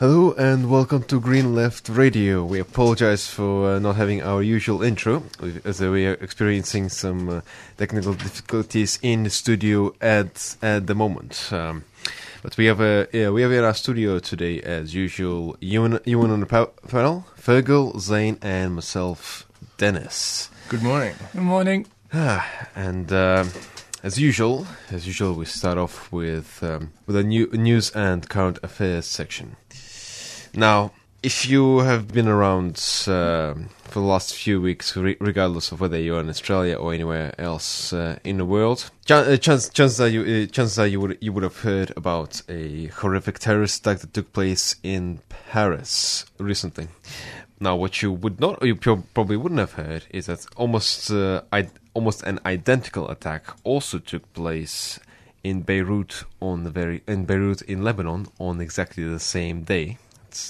Hello and welcome to Green Left Radio. We apologize for uh, not having our usual intro, as uh, we are experiencing some uh, technical difficulties in the studio at at the moment. Um, but we have a yeah, we have in our studio today, as usual, Ewan, Ewan on the pa- panel, Fergal, Zane, and myself, Dennis. Good morning. Good morning. and um, as usual, as usual, we start off with um, with a new news and current affairs section. Now, if you have been around uh, for the last few weeks, re- regardless of whether you're in Australia or anywhere else uh, in the world, ch- uh, chance, chances are you uh, chances are you would you would have heard about a horrific terrorist attack that took place in Paris recently. Now, what you would not, you probably wouldn't have heard, is that almost uh, I- almost an identical attack also took place in Beirut on the very in Beirut in Lebanon on exactly the same day.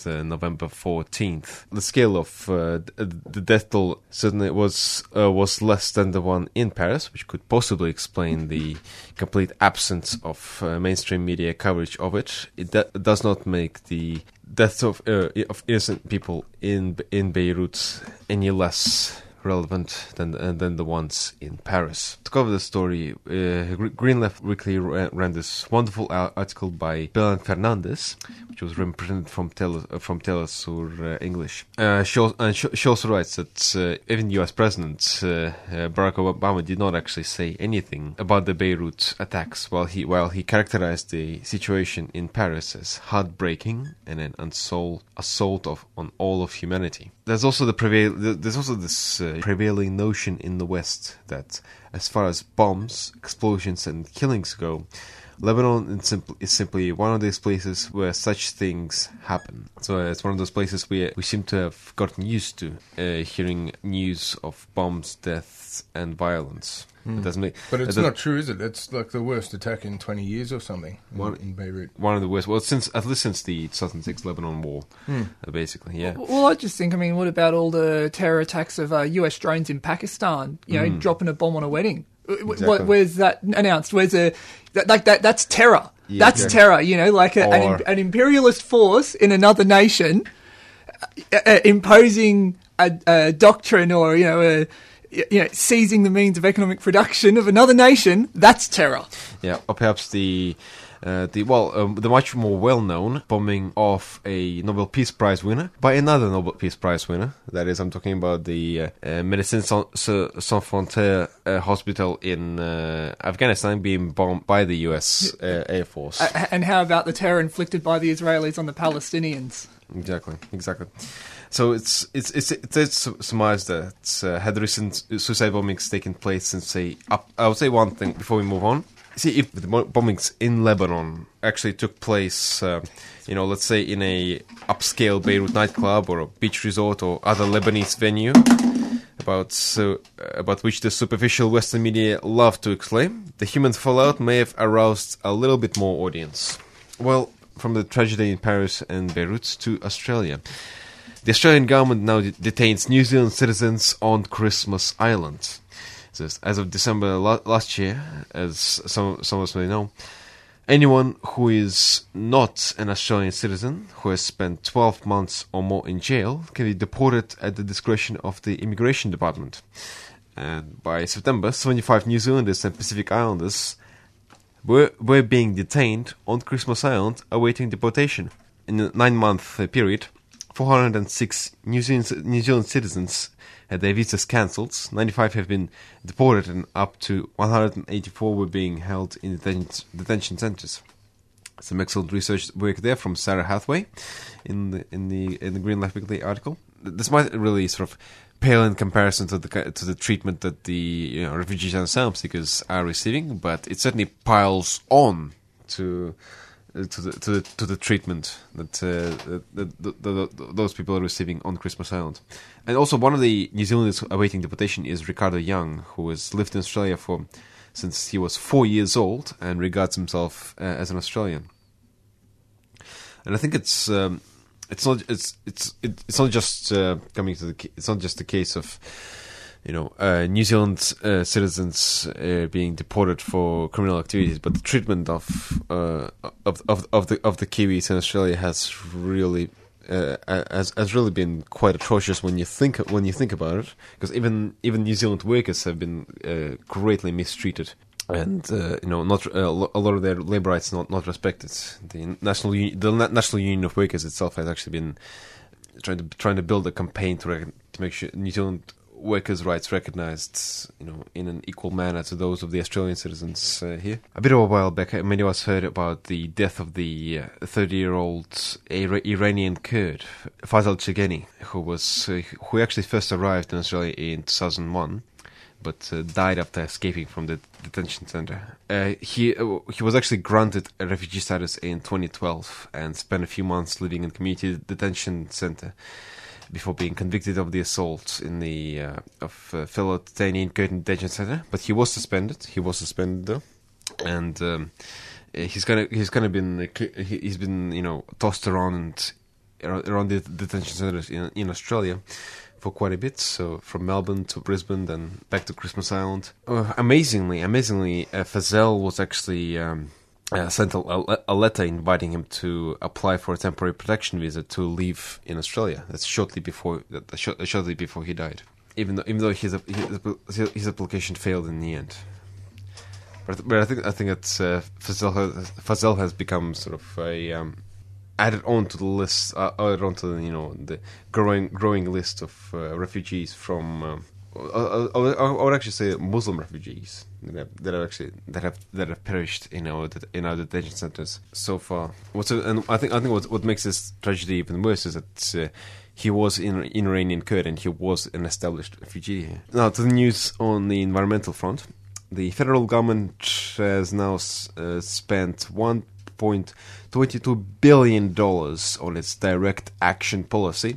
Uh, November 14th. The scale of uh, the death toll certainly was uh, was less than the one in Paris, which could possibly explain the complete absence of uh, mainstream media coverage of it. It d- does not make the deaths of uh, of innocent people in in Beirut any less relevant than uh, than the ones in Paris. To cover the story, uh, Green Left Weekly ran, ran this wonderful article by Belen Fernandez, which was reprinted from Tele, uh, from Telesur uh, English. Uh, she, al- and she, also writes that uh, even U.S. President uh, uh, Barack Obama did not actually say anything about the Beirut attacks, while he while he characterized the situation in Paris as heartbreaking and an unsolved assault of on all of humanity. There's also the prevail. There's also this uh, prevailing notion in the West that, as far as bombs, explosions, and killings go, Lebanon is simply, one of those places where such things happen. So uh, it's one of those places where we seem to have gotten used to uh, hearing news of bombs, deaths, and violence. It doesn't make, But it's doesn't- true, is it? It's like the worst attack in 20 years or something One- in Beirut. one of the worst. Well, since at least since the 2006 Lebanon War, uh, basically, yeah. Well, I just think, I mean, what about all the terror attacks of uh, US drones in Pakistan? You know, dropping a bomb on a wedding. W- w- Exactly. Where's that announced? Where's a that, like that? That's terror. Yeah, that's yeah. terror. You know, like a, an, Or- im- an imperialist force in another nation uh, uh, imposing a, a doctrine or you know, a, you know, seizing the means of economic production of another nation. That's terror. Yeah, or perhaps the uh, the well, um, the much more well-known bombing of a Nobel Peace Prize winner by another Nobel Peace Prize winner. That is, I'm talking about the uh, uh, Médecins Sans, Sans Frontières uh, hospital in uh, Afghanistan being bombed by the U.S. Uh, Air Force. And how about the terror inflicted by the Israelis on the Palestinians? Exactly, exactly. So it's it's it's it's, it's surmised that uh, had recent suicide bombings taken place since say up, I would say one thing before we move on. See if the bombings in Lebanon actually took place, uh, you know, let's say in a upscale Beirut nightclub or a beach resort or other Lebanese venue, about so about which the superficial Western media love to exclaim, the human fallout may have aroused a little bit more audience. Well, from the tragedy in Paris and Beirut to Australia. The Australian government now de- detains New Zealand citizens on Christmas Island. So as- of December la- last year, as some, some of us may know, anyone who is not an Australian citizen who has spent 12 months or more in jail can be deported at the discretion of the Immigration Department. And by September, 75 New Zealanders and Pacific Islanders were, were being detained on Christmas Island awaiting deportation. In a nine month period, 406 New Zealand, New Zealand citizens had their visas cancelled, 95 have been deported, and up to 184 were being held in deten- detention centres. Some excellent research work there from Sarah Hathaway in the in the in the Green Left Weekly article. This might really sort of pale in comparison to the to the treatment that the you know, refugees and asylum seekers are receiving, but it certainly piles on to to the to the to the treatment that, uh, that, that, that, those people are receiving on Christmas Island. And also, one of the New Zealanders awaiting deportation is Ricardo Young, who has lived in Australia for since he was four years old and regards himself uh, as an Australian. And I think it's um, it's not it's it's it's not just uh, coming to the it's not just a case of you know, uh, New Zealand uh, citizens uh, being deported for criminal activities, but the treatment of uh, of of of the of the Kiwis in Australia has really uh, has has really been quite atrocious when you think when you think about it, because even even New Zealand workers have been uh, greatly mistreated. And you know, not a lot of their labor rights not not respected. The national the National Union of Workers itself has actually been trying to trying to build a campaign to rec- to make sure New Zealand workers' rights recognised, you know, in an equal manner to those of the Australian citizens uh, here. A bit of a while back, uh, many of us heard about the death of the 30-year-old Ira- Iranian Kurd Fazel Chegeni, who was uh, who actually first arrived in Australia in 2001 but uh, died after escaping from the detention center. Uh, he uh, he was actually granted a refugee status in 2012 and spent a few months living in community detention center before being convicted of the assault in the uh, of uh, Curtin Detention Center. But he was suspended. He was suspended though, and um, he's kind of he's kind of been uh, he- he's been you know tossed around around the detention centers in in Australia for quite a bit. So from Melbourne to Brisbane, then back to Christmas Island. Uh, amazingly, amazingly, uh, was actually um, uh, sent a, a, letter inviting him to apply for a temporary protection visa to live in Australia. That's shortly before shortly before he died. Even though even though his his, his application failed in the end. But, but I think I think it's uh, Fazel has, Fazel has become sort of a um, added on to the list, uh, added on to the, you know the growing growing list of uh, refugees from. Um, I, I, I would actually say Muslim refugees that have, that have actually that have that have perished in our in our detention centers so far. What's and I think I think what what makes this tragedy even worse is that uh, he was in, in Iranian Kurd and he was an established refugee here. Now to the news on the environmental front, the federal government has now uh, spent one point twenty two billion dollars on its direct action policy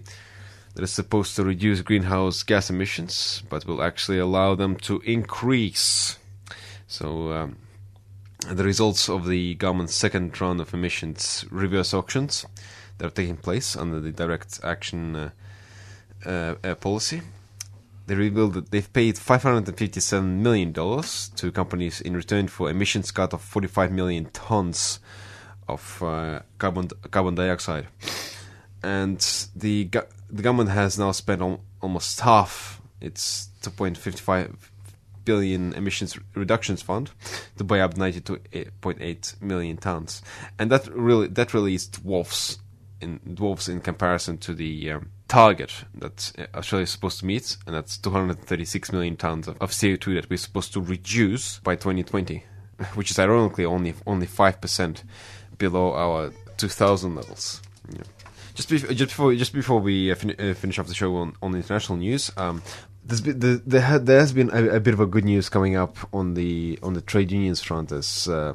that is supposed to reduce greenhouse gas emissions, but will actually allow them to increase. So, um, the results of the government's second round of emissions reverse auctions that are taking place under the direct action uh, uh, uh, policy. They revealed that they've paid $557 million to companies in return for emissions cut of 45 million tons of uh, carbon carbon dioxide and the the government has now spent al- almost half its 2.55 billion emissions reductions fund to buy up 92.8 million tons, and that really that really is dwarfs in dwarfs in comparison to the um, target that uh, Australia is supposed to meet, and that's 236 million tons of, of CO2 that we're supposed to reduce by 2020, which is ironically only only five percent below our 2000 levels. Yeah. Just, just before just before we uh, fin- uh, finish off the show on, on the international news, um, there's been, the, there, ha- there has been a, a bit of a good news coming up on the on the trade unions front. As, uh,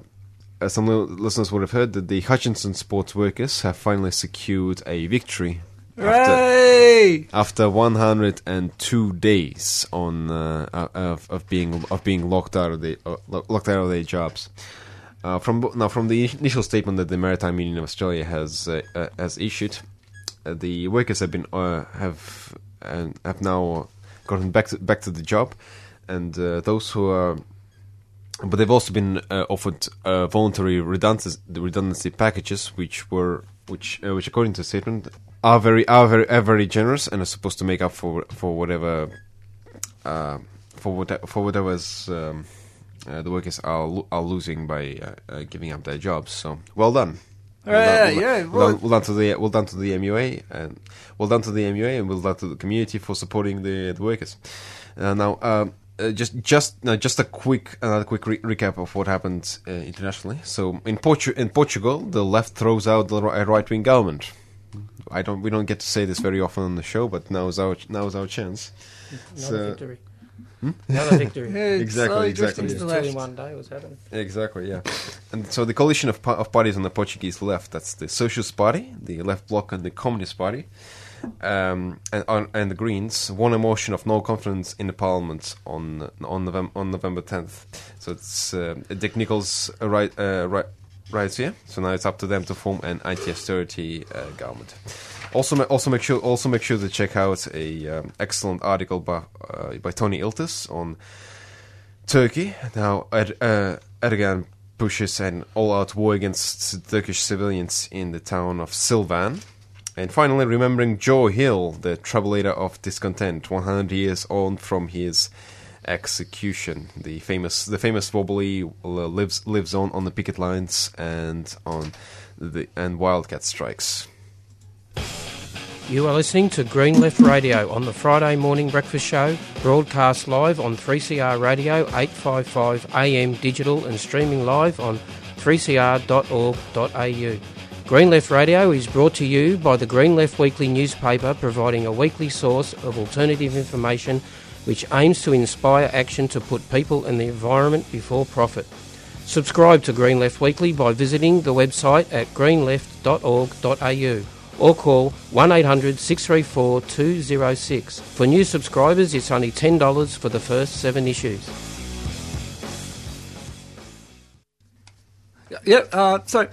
as some listeners would have heard, that the Hutchison Ports workers have finally secured a victory after, Hooray! after 102 days on uh, uh, of, of being of being locked out of the uh, locked out of their jobs. Uh, from now, from the initial statement that the Maritime Union of Australia has uh, uh, has issued, uh, the workers have been uh, have uh, have now gotten back to, back to the job, and those who are, but they've also been offered voluntary redundancy, redundancy packages, which were which which according to the statement are very are very are very generous and are supposed to make up for for whatever for what for whatever's. Um, uh, the workers are lo- are losing by uh, uh, giving up their jobs. So well done. Well Yeah, done, well, yeah, well- well, done, well done to the well done to the MUA and well done to the MUA and well done to the community for supporting the, the workers. Uh, now, um, uh, just just uh, just a quick another quick re- recap of what happened uh, internationally. So in Portu- in Portugal, the left throws out the right wing government. I don't we don't get to say this very often on the show, but now is our now is our chance. Another So- victory. Another victory. Yeah, Exactly, slowly exactly. drifting to Just the two in one day was happening. Exactly, yeah. And so the coalition of, of parties on the Portuguese left, that's the Socialist Party, the Left Bloc, and the Communist Party, um, and, on, and the Greens, won a motion of no confidence in the Parliament on on November on November tenth. So it's uh, Dick Nichols, a right, uh, right, right here. So now it's up to them to form an anti-austerity uh, government. Also, also make sure also make sure to check out a um, excellent article by uh, by Tony Iltis on Turkey. Now, uh, Erdogan pushes an all-out war against Turkish civilians in the town of Silvan. And finally, remembering Joe Hill, the troublemaker of discontent, 100 years on from his execution. The famous, the famous wobbly uh, lives lives on on the picket lines and on the and wildcat strikes. You are listening to Green Left Radio on the Friday morning breakfast show, broadcast live on 3CR Radio 855 AM digital and streaming live on 3cr.org.au. Green Left Radio is brought to you by the Green Left Weekly newspaper, providing a weekly source of alternative information which aims to inspire action to put people and the environment before profit. Subscribe to Green Left Weekly by visiting the website at greenleft.org.au or call 1800 634 206. For new subscribers, it's only $10 for the first seven issues. Yep. Uh, so,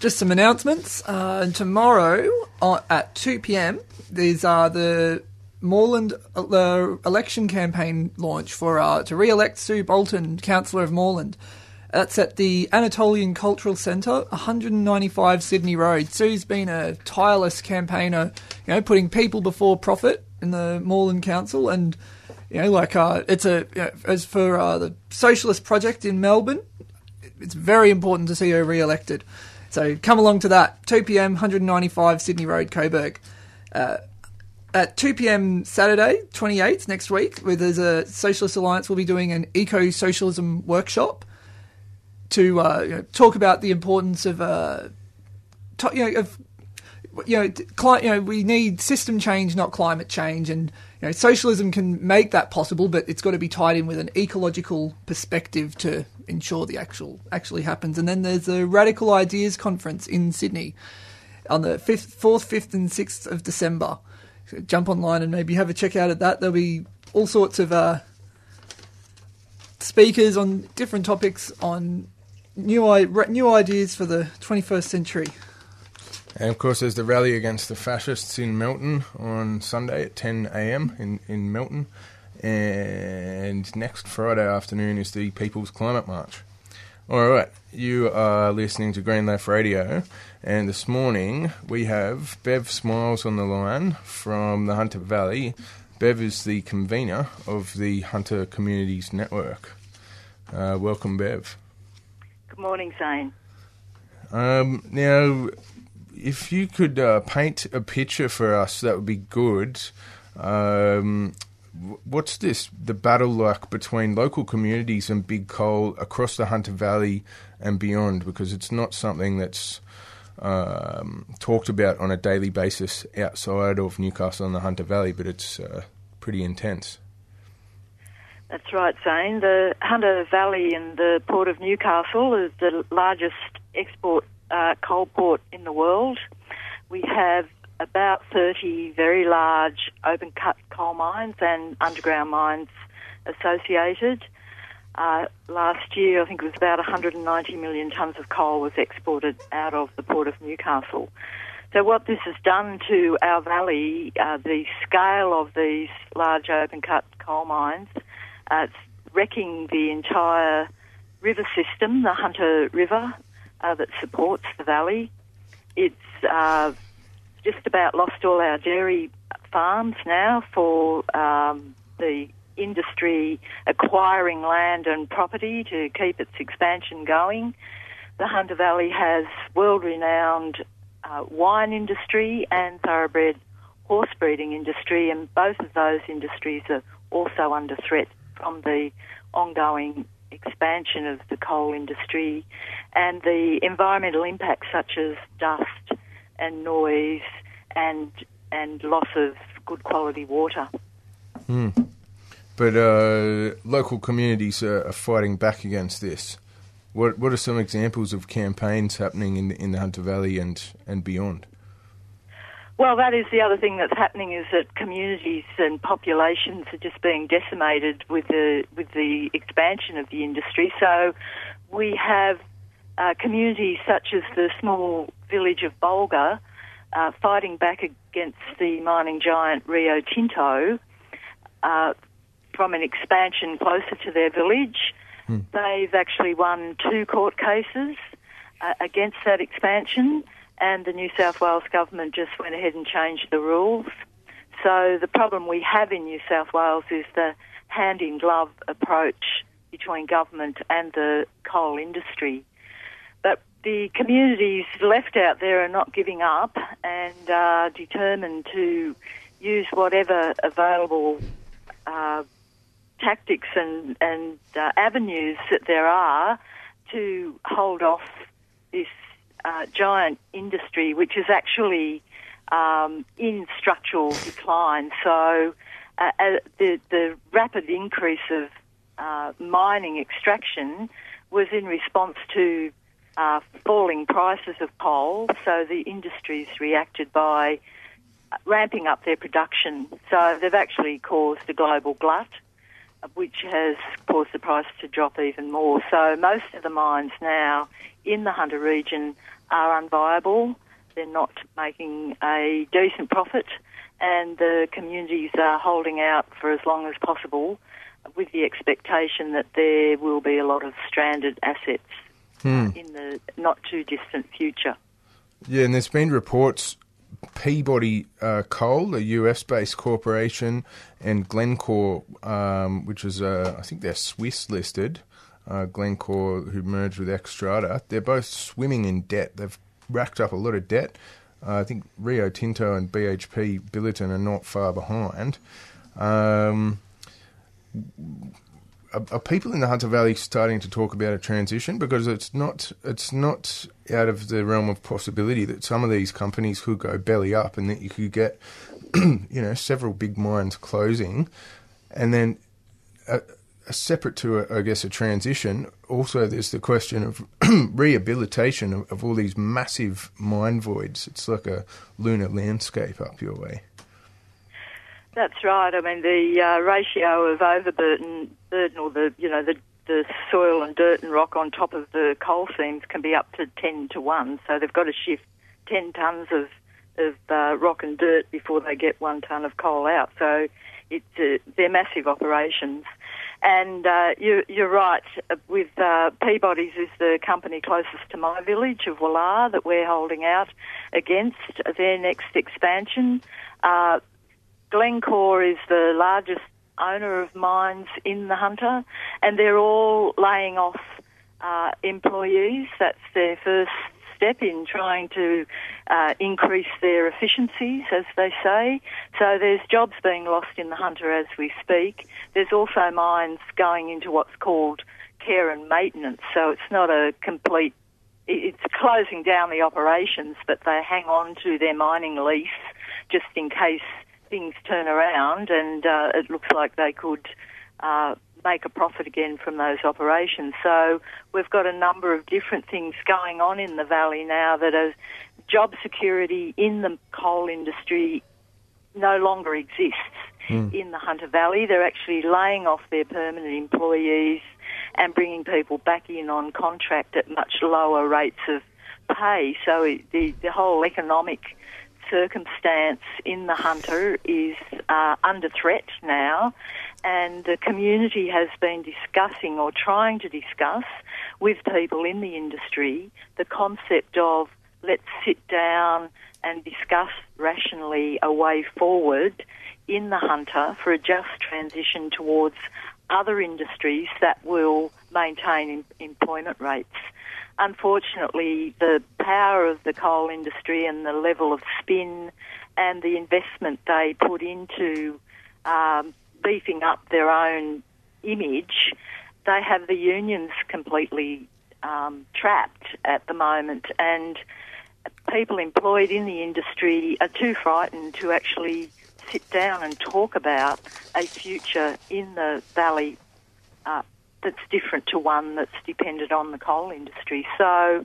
just some announcements. Uh, tomorrow uh, at 2 p.m., these are the Moreland uh, election campaign launch for uh, to re-elect Sue Bolton, Councillor of Moreland. That's at the Anatolian Cultural Centre, 195 Sydney Road. Sue's been a tireless campaigner, you know, putting people before profit in the Moreland Council, and you know, like uh, it's a you know, as for uh, the Socialist Project in Melbourne, it's very important to see her re-elected. So come along to that. 2 p.m. 195 Sydney Road, Coburg. Uh, at 2 p.m. Saturday, 28th next week, where there's a Socialist Alliance, will be doing an eco socialism workshop to uh, you know, talk about the importance of uh, to, you know of you know, cli- you know we need system change, not climate change, and you know socialism can make that possible, but it's got to be tied in with an ecological perspective to ensure the actual actually happens. And then there's the Radical Ideas Conference in Sydney on the fifth, fourth, fifth, and sixth of December. So jump online and maybe have a check out at that. There'll be all sorts of uh, speakers on different topics on new new ideas for the 21st century. And of course, there's the rally against the fascists in Melton on Sunday at 10 a.m. in, in Melton. And next Friday afternoon is the People's Climate March. All right, you are listening to Green Left Radio, and this morning we have Bev Smiles on the line from the Hunter Valley. Bev is the convener of the Hunter Communities Network. Uh, welcome, Bev. Good morning, Zane. Um, now, if you could uh, paint a picture for us, that would be good. Um, what's this? The battle like between local communities and big coal across the Hunter Valley and beyond? Because it's not something that's um, talked about on a daily basis outside of Newcastle and the Hunter Valley, but it's uh, pretty intense. That's right, Zane. The Hunter Valley and the Port of Newcastle is the largest export uh, coal port in the world. We have about 30 very large open cut coal mines and underground mines associated. Uh, last year, I think it was about 190 million tonnes of coal was exported out of the Port of Newcastle. So what this has done to our valley, uh, the scale of these large open cut coal mines, uh, it's wrecking the entire river system, the Hunter River, uh, that supports the valley. It's uh, just about lost all our dairy farms now for um, the industry acquiring land and property to keep its expansion going. The Hunter Valley has world renowned uh, wine industry and thoroughbred horse breeding industry, and both of those industries are also under threat from the ongoing expansion of the coal industry and the environmental impacts such as dust and noise and and loss of good quality water. But uh, local communities are, are fighting back against this. What what are some examples of campaigns happening in the, in the Hunter Valley and, and beyond? Well, that is the other thing that's happening is that communities and populations are just being decimated with the with the expansion of the industry. So we have uh, communities such as the small village of Bulga uh, fighting back against the mining giant Rio Tinto uh, from an expansion closer to their village. They've actually won two court cases uh, against that expansion, and the New South Wales government just went ahead and changed the rules. So the problem we have in New South Wales is the hand in glove approach between government and the coal industry. But the communities left out there are not giving up and are determined to use whatever available uh, tactics and, and uh, avenues that there are to hold off this uh, giant industry, which is actually um, in structural decline. So uh, uh, the, the rapid increase of uh, mining extraction was in response to uh, falling prices of coal. So the industries reacted by ramping up their production. So they've actually caused a global glut, which has caused the price to drop even more. So most of the mines now in the Hunter region are unviable. They're not making a decent profit, and the communities are holding out for as long as possible with the expectation that there will be a lot of stranded assets Hmm. in the not too distant future. Yeah, and there's been reports Peabody uh, Coal, a US based corporation, and Glencore, um, which is, uh, I think they're Swiss listed, uh, Glencore, who merged with Xstrata, they're both swimming in debt. They've racked up a lot of debt. Uh, I think Rio Tinto and BHP Billiton are not far behind. Um, are, are people in the Hunter Valley starting to talk about a transition? Because it's not it's not out of the realm of possibility that some of these companies could go belly up, and that you could get you know several big mines closing, and then. Uh, separate to, a, I guess, a transition, also there's the question of rehabilitation of, of all these massive mine voids. It's like a lunar landscape up your way. That's right. I mean, the uh, ratio of overburden, burden, or the you know the the soil and dirt and rock on top of the coal seams can be up to ten to one. So they've got to shift ten tons of of uh, rock and dirt before they get one ton of coal out. So it's uh, they're massive operations. And uh, you, you're right. uh, With uh, Peabody's is the company closest to my village of Wollar that we're holding out against their next expansion. Uh, Glencore is the largest owner of mines in the Hunter, and they're all laying off uh, employees. That's their first step in trying to uh, increase their efficiencies, as they say. So there's jobs being lost in the Hunter as we speak. There's also mines going into what's called care and maintenance. So it's not a complete it's closing down the operations, but they hang on to their mining lease just in case things turn around and uh, it looks like they could uh, make a profit again from those operations. So we've got a number of different things going on in the valley now that are job security in the coal industry no longer exists in the Hunter Valley. They're actually laying off their permanent employees and bringing people back in on contract at much lower rates of pay. So the, the whole economic circumstance in the Hunter is uh, under threat now, and the community has been discussing or trying to discuss with people in the industry the concept of let's sit down and discuss rationally a way forward in the Hunter for a just transition towards other industries that will maintain em- employment rates unfortunately, the power of the coal industry and the level of spin and the investment they put into um, beefing up their own image, they have the unions completely um, trapped at the moment. And people employed in the industry are too frightened to actually sit down and talk about a future in the valley that's different to one that's dependent on the coal industry. So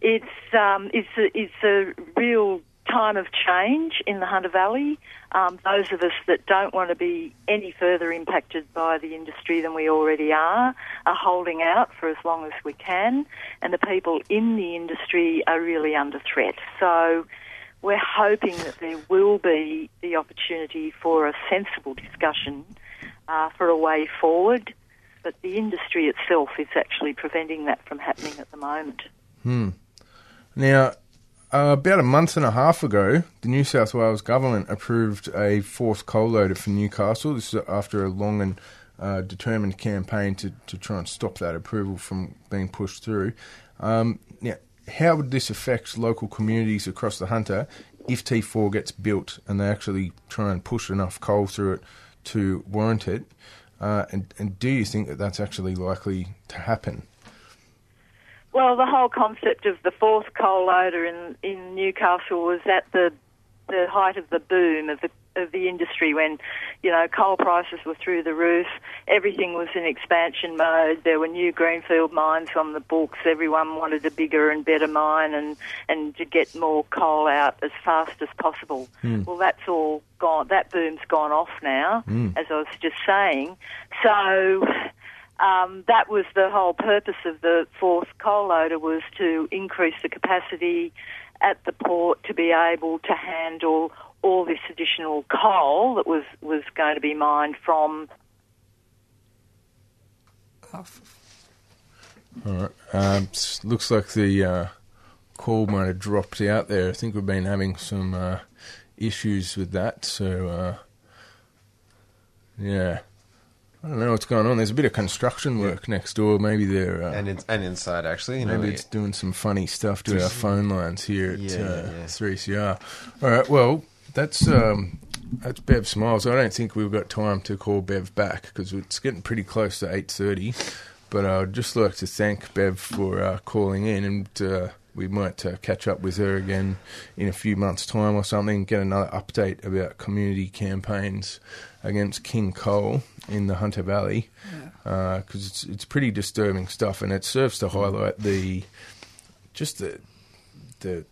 it's um, it's a, it's a real time of change in the Hunter Valley. Um, those of us that don't want to be any further impacted by the industry than we already are are holding out for as long as we can, and the people in the industry are really under threat. So we're hoping that there will be the opportunity for a sensible discussion uh, for a way forward, but the industry itself is actually preventing that from happening at the moment. Now, uh, about a month and a half ago, the New South Wales government approved a fourth coal loader for Newcastle. This is after a long and uh, determined campaign to, to try and stop that approval from being pushed through. Um, now, how would this affect local communities across the Hunter if T4 gets built and they actually try and push enough coal through it to warrant it? Uh, and, and do you think that that's actually likely to happen? Well, the whole concept of the fourth coal loader in, in Newcastle was at the the height of the boom of the of the industry when, you know, coal prices were through the roof. Everything was in expansion mode. There were new greenfield mines on the books. Everyone wanted a bigger and better mine and, and to get more coal out as fast as possible. Well, that's all gone. That boom's gone off now, as I was just saying. So um, that was the whole purpose of the fourth coal loader was to increase the capacity at the port to be able to handle all this additional coal that was, was going to be mined from All right. Um, looks like the uh, call might have dropped out there. I think we've been having some uh, issues with that. So, uh, yeah. I don't know what's going on. There's a bit of construction work next door. Maybe they're. Uh, and in, and inside actually, you know, Maybe it's doing some funny stuff to our phone lines here at Yeah, uh, yeah, yeah. 3CR. All right, well, that's um, that's Bev Smiles. I don't think we've got time to call Bev back because it's getting pretty close to 8.30. But I'd just like to thank Bev for uh, calling in and uh, we might uh, catch up with her again in a few months' time or something, get another update about community campaigns against King Coal in the Hunter Valley because it's it's pretty disturbing stuff, and it serves to highlight the just the the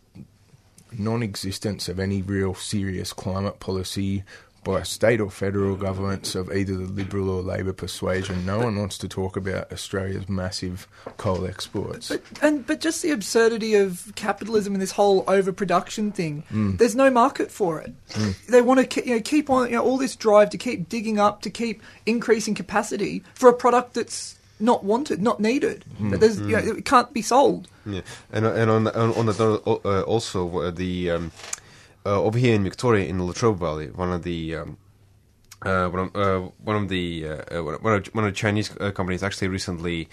non-existence of any real serious climate policy by state or federal governments of either the Liberal or Labor persuasion. No one wants to talk about Australia's massive coal exports. But and but just the absurdity of capitalism and this whole overproduction thing. Hmm. There's no market for it. Hmm. They want to you know keep on you know all this drive to keep digging up to keep increasing capacity for a product that's not wanted, not needed. That there's you know, it can't be sold. Yeah, and and on on, on note, uh, also uh, the um, uh, over here in Victoria in the Latrobe Valley, one of the um, uh, one of uh, one of the uh, uh, one of one of the Chinese uh, companies actually recently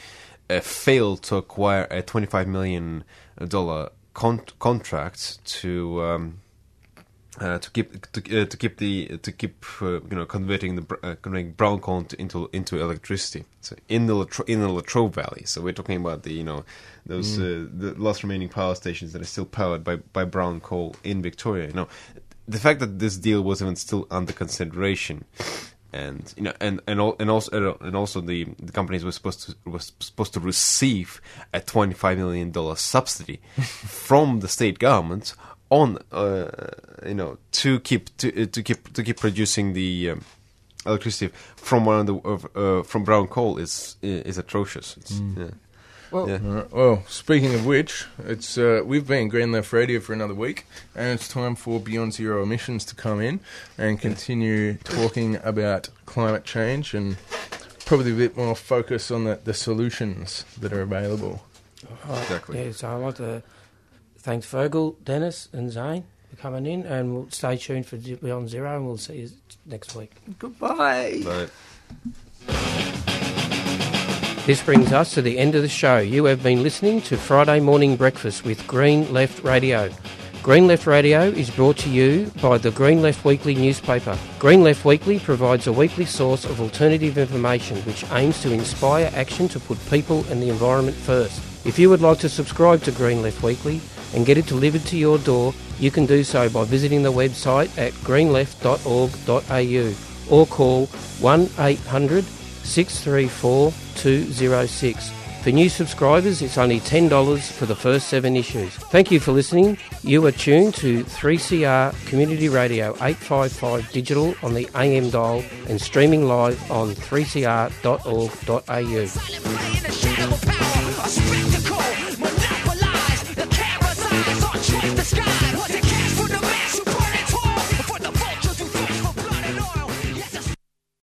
uh, failed to acquire a twenty five million dollar con- contract to. Um, uh, to keep to, uh, to keep the to keep uh, you know converting the uh, converting brown coal to, into into electricity. So in the Latro- in the Latrobe Valley. So we're talking about the you know those uh, the last remaining power stations that are still powered by by brown coal in Victoria. You know, the fact that this deal was even still under consideration. And you know, and and, al- and also and also the, the companies were supposed to was supposed to receive a twenty five million dollar subsidy from the state government on uh, you know to keep to, uh, to keep to keep producing the um, electricity from one of the uh, from brown coal is is atrocious. It's, yeah. Well, Yeah. All right, Well, speaking of which, it's uh, we've been Green Left Radio for another week, and it's time for Beyond Zero Emissions to come in and continue talking about climate change and probably a bit more focus on the, the solutions that are available. Exactly. Yeah, so I'd like to thank Fergal, Dennis, and Zane for coming in, and we'll stay tuned for Beyond Zero, and we'll see you next week. goodbye. But This brings us to the end of the show. You have been listening to Friday Morning Breakfast with Green Left Radio. Green Left Radio is brought to you by the Green Left Weekly newspaper. Green Left Weekly provides a weekly source of alternative information which aims to inspire action to put people and the environment first. If you would like to subscribe to Green Left Weekly and get it delivered to your door, you can do so by visiting the website at greenleft.org.au or call 1 800 634 206. For new subscribers, it's only $10 for the first seven issues. Thank you for listening. You are tuned to 3CR Community Radio 855 digital on the AM dial and streaming live on 3cr.org.au.